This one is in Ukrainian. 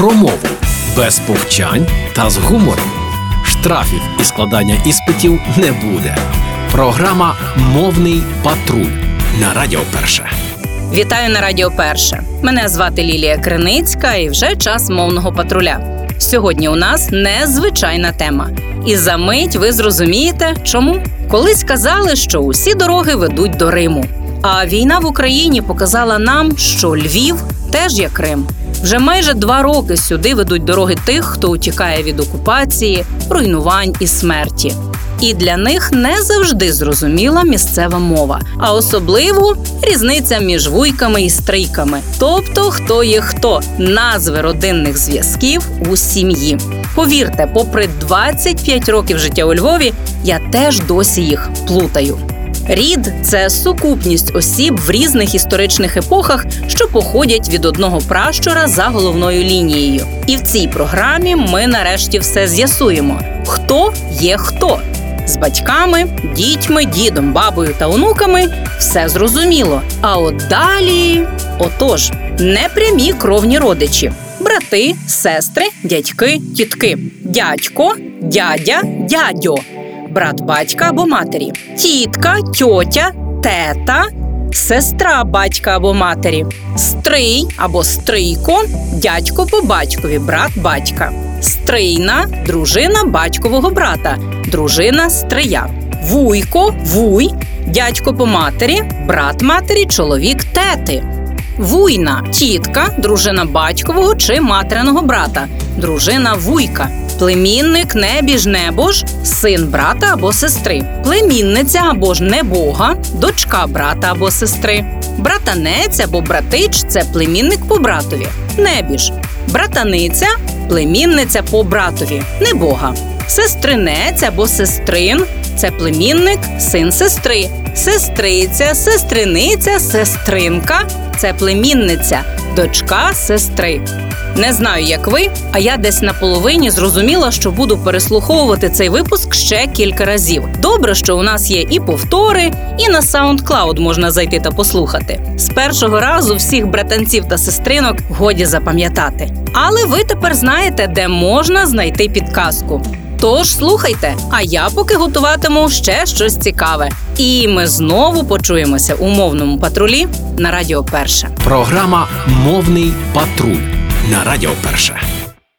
про мову без повчань та з гумором. Штрафів і складання іспитів не буде. Програма Мовний патруль на Радіо Перше. Вітаю на Радіо Перше. Мене звати Лілія Криницька і вже час мовного патруля. Сьогодні у нас незвичайна тема. І за мить ви зрозумієте, чому колись казали, що усі дороги ведуть до Риму. А війна в Україні показала нам, що Львів теж як Крим. Вже майже два роки сюди ведуть дороги тих, хто утікає від окупації, руйнувань і смерті. І для них не завжди зрозуміла місцева мова, а особливо різниця між вуйками і стрийками, тобто хто є хто, назви родинних зв'язків у сім'ї. Повірте, попри 25 років життя у Львові, я теж досі їх плутаю. Рід це сукупність осіб в різних історичних епохах, що походять від одного пращура за головною лінією. І в цій програмі ми нарешті все з'ясуємо: хто є хто. З батьками, дітьми, дідом, бабою та онуками все зрозуміло. А от далі, отож, непрямі кровні родичі: брати, сестри, дядьки, тітки, дядько, дядя, дядьо брат батька або матері, тітка, тьотя, тета, сестра батька або матері, стрий або стрийко, дядько по батькові, брат батька, стрийна, дружина батькового брата, дружина стрия, вуйко, вуй, дядько по матері, брат матері, чоловік тети. Вуйна тітка, дружина батькового чи материного брата, дружина вуйка племінник небіж небож, син брата або сестри, племінниця або ж небога, дочка брата або сестри, братанець або братич це племінник по братові, небіж, братаниця, племінниця по братові, небога, сестринець або сестрин це племінник, син сестри, сестриця, сестриниця, сестринка це племінниця, дочка сестри. Не знаю, як ви, а я десь на половині зрозуміла, що буду переслуховувати цей випуск ще кілька разів. Добре, що у нас є і повтори, і на SoundCloud можна зайти та послухати. З першого разу всіх братанців та сестринок годі запам'ятати. Але ви тепер знаєте, де можна знайти підказку. Тож слухайте, а я поки готуватиму ще щось цікаве. І ми знову почуємося у мовному патрулі на Радіо Перше. Програма Мовний патруль на Радіо Перше.